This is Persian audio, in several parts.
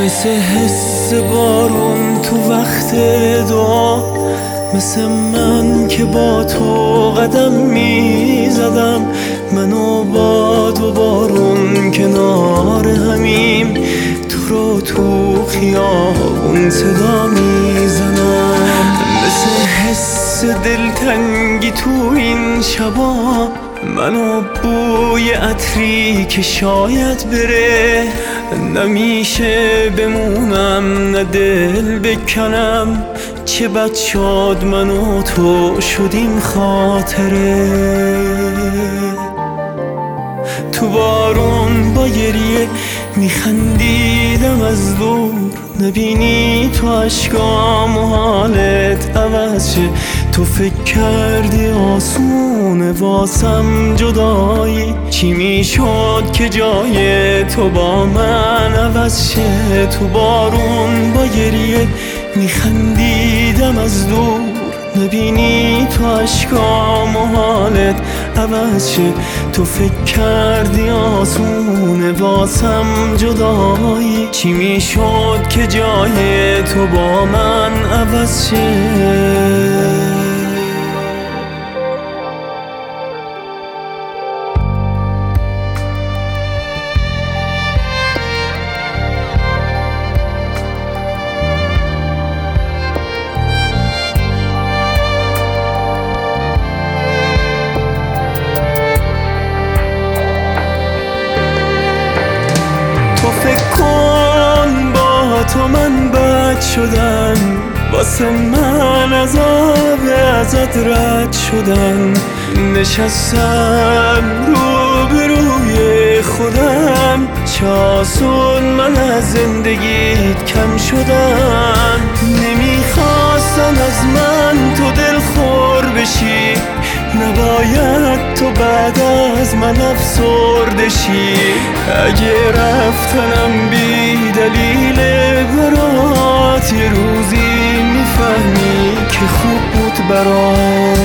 مثل حس بارون تو وقت دعا. مثل من که با تو قدم می‌زدم. منو باد و بارون کنار همیم. تو رو تو خیابون صدا می‌زنم. مثل حس دلتنگی تو این شبا. منو بوی عطری که شاید بره نمیشه بمونم نه دل بکنم. چه بد شاد من و تو شدیم خاطره. تو بارون با گریه میخندیدم از دور. نبینی تو عشقام و حالت عوض تو فکر کردی آسونه واسم جدایی؟ چی می‌شد که جای تو با من عوض شه؟ تو بارون با گریه میخندیدم از دور. نبینی تو عشقام و حالت عوض شه. تو فکر کردی آسونه واسم جدایی؟ چی می‌شد که جای تو با من عوض شه؟ فکر کن با تو من بد شدم. واسه من عذاب ازت رد شدم. نشستم رو به روی خودم چاسون من از زندگیت کم شدم. نمی‌خواستم از من تو دل بعد از من افسردشی اگه رفتنم بی دلیل برات یه روزی می‌فهمی که خوب بود برات.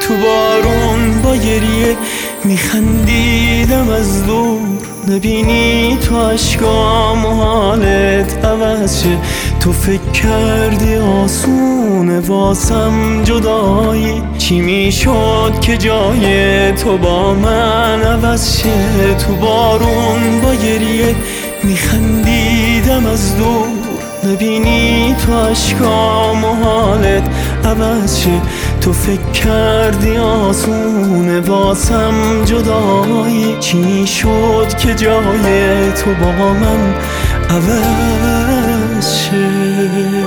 تو بارون با گریه میخندیدم از دور. نبینی تو عشقام و حالت عوض شه. تو فکر کردی آسونه واسم جدایی؟ چی می‌شد که جای تو با من عوض شه؟ تو بارون با گریه میخندیدم از دور. نبینی تو عشقام و حالت عوض شه. تو فکر کردی آسونه واسم جدایی؟ چی شد که جای تو با من عوض 情。